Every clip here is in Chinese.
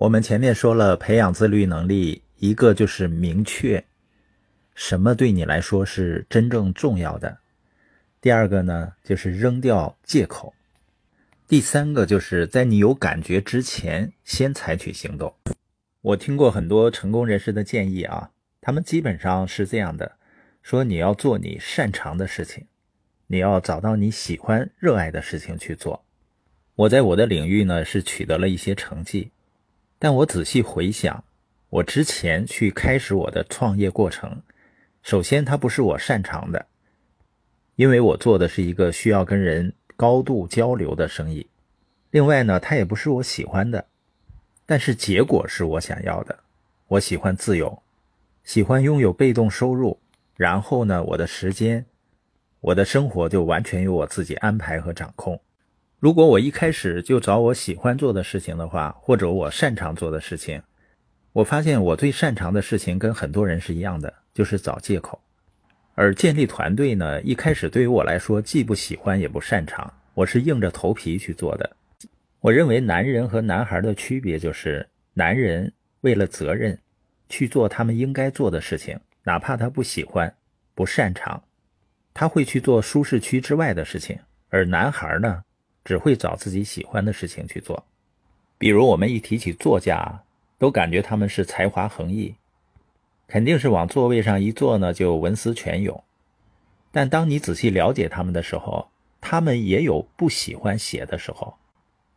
我们前面说了，培养自律能力，一个就是明确什么对你来说是真正重要的；第二个呢，就是扔掉借口；第三个就是在你有感觉之前先采取行动。我听过很多成功人士的建议啊，他们基本上是这样的：说你要做你擅长的事情，你要找到你喜欢、热爱的事情去做。我在我的领域呢是取得了一些成绩。但我仔细回想，我之前去开始我的创业过程，首先它不是我擅长的，因为我做的是一个需要跟人高度交流的生意。另外呢，它也不是我喜欢的，但是结果是我想要的。我喜欢自由，喜欢拥有被动收入，然后呢，我的时间，我的生活就完全由我自己安排和掌控。如果我一开始就找我喜欢做的事情的话，或者我擅长做的事情，我发现我最擅长的事情跟很多人是一样的，就是找借口。而建立团队呢，一开始对于我来说既不喜欢也不擅长，我是硬着头皮去做的。我认为男人和男孩的区别就是，男人为了责任去做他们应该做的事情，哪怕他不喜欢、不擅长，他会去做舒适区之外的事情。而男孩呢？只会找自己喜欢的事情去做，比如我们一提起作家，都感觉他们是才华横溢，肯定是往座位上一坐呢就文思泉涌。但当你仔细了解他们的时候，他们也有不喜欢写的时候。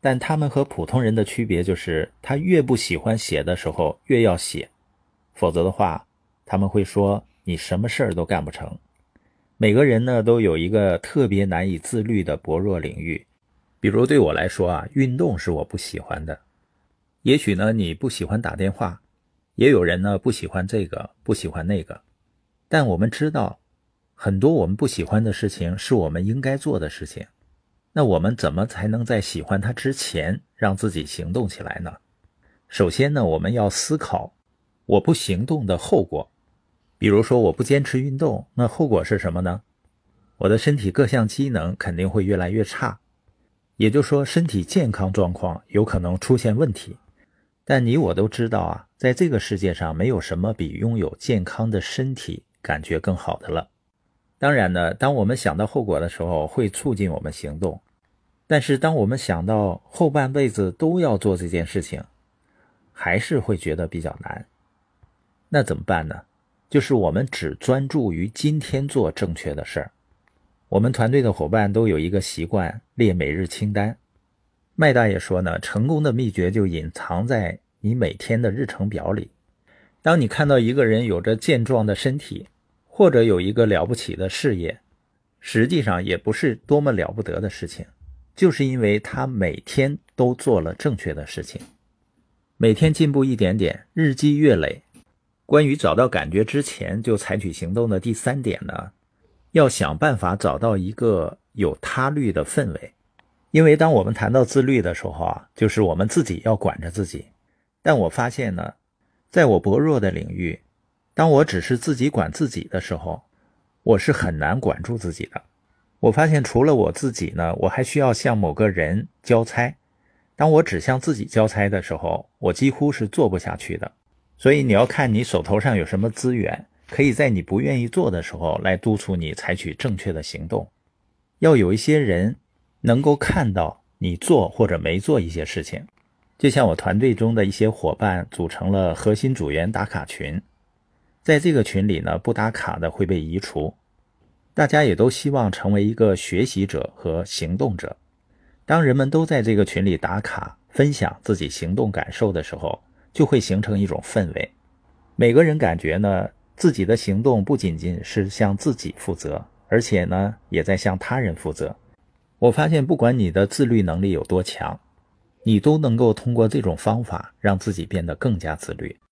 但他们和普通人的区别就是，他越不喜欢写的时候越要写，否则的话，他们会说你什么事儿都干不成。每个人呢都有一个特别难以自律的薄弱领域。比如对我来说啊，运动是我不喜欢的。也许呢，你不喜欢打电话，也有人呢不喜欢这个，不喜欢那个。但我们知道，很多我们不喜欢的事情是我们应该做的事情。那我们怎么才能在喜欢它之前让自己行动起来呢？首先呢，我们要思考我不行动的后果。比如说，我不坚持运动，那后果是什么呢？我的身体各项机能肯定会越来越差。也就是说，身体健康状况有可能出现问题，但你我都知道啊，在这个世界上，没有什么比拥有健康的身体感觉更好的了。当然呢，当我们想到后果的时候，会促进我们行动；但是当我们想到后半辈子都要做这件事情，还是会觉得比较难。那怎么办呢？就是我们只专注于今天做正确的事儿。我们团队的伙伴都有一个习惯，列每日清单。麦大爷说呢，成功的秘诀就隐藏在你每天的日程表里。当你看到一个人有着健壮的身体，或者有一个了不起的事业，实际上也不是多么了不得的事情，就是因为他每天都做了正确的事情，每天进步一点点，日积月累。关于找到感觉之前就采取行动的第三点呢？要想办法找到一个有他律的氛围，因为当我们谈到自律的时候啊，就是我们自己要管着自己。但我发现呢，在我薄弱的领域，当我只是自己管自己的时候，我是很难管住自己的。我发现除了我自己呢，我还需要向某个人交差。当我只向自己交差的时候，我几乎是做不下去的。所以你要看你手头上有什么资源。可以在你不愿意做的时候来督促你采取正确的行动。要有一些人能够看到你做或者没做一些事情，就像我团队中的一些伙伴组成了核心组员打卡群，在这个群里呢，不打卡的会被移除。大家也都希望成为一个学习者和行动者。当人们都在这个群里打卡分享自己行动感受的时候，就会形成一种氛围。每个人感觉呢？自己的行动不仅仅是向自己负责，而且呢，也在向他人负责。我发现，不管你的自律能力有多强，你都能够通过这种方法让自己变得更加自律。